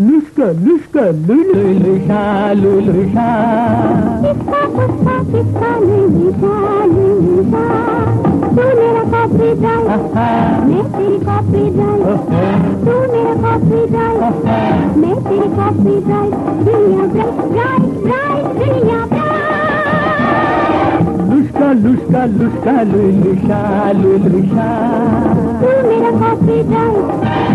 लुस्का लुस्का तू मेरा कॉपी ड्राइव मैं तेरी तू मेरा कॉपी ड्राइव मैं तेरी लुस्का लुष्का लुलुषा लुलुषा तू मेरा कॉफ़ी ड्राइव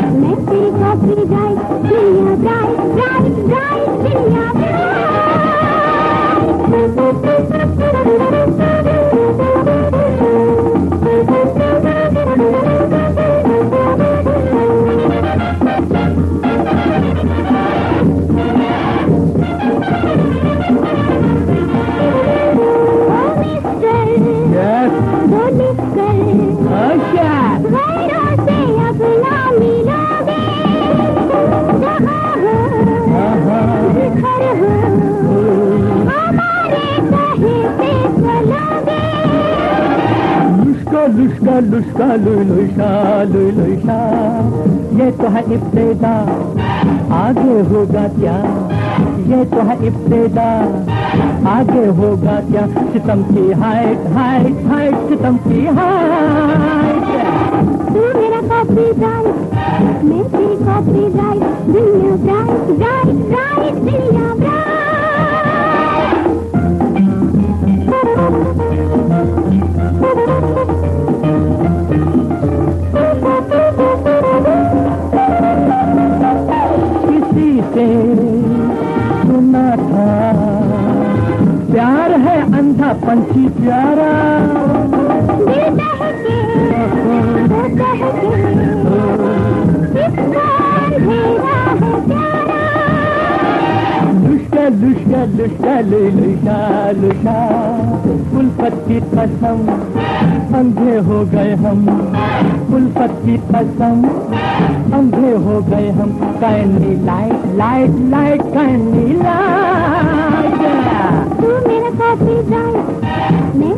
लुष्का लुष्का लुलुषा लुलुषा। ये तो है इब्तदा। आगे होगा क्या? ये तो है इब्तदा। आगे होगा क्या? सितम की हाइट हाइट हाइट सितम की हाइट तू मेरा कॉफ़ी ड्राइव मैं तेरी कॉफ़ी ड्राइव से सुना था। प्यार है अंधा पंछी प्यारा। लुष्का लुष्का लुलुषा लुषा उल्फत की कसम अंधे हो गए हम फुल की कसम। अंधे हो गए हम, candy light light light, candy light. तू मेरा साथ ही जाए, मैं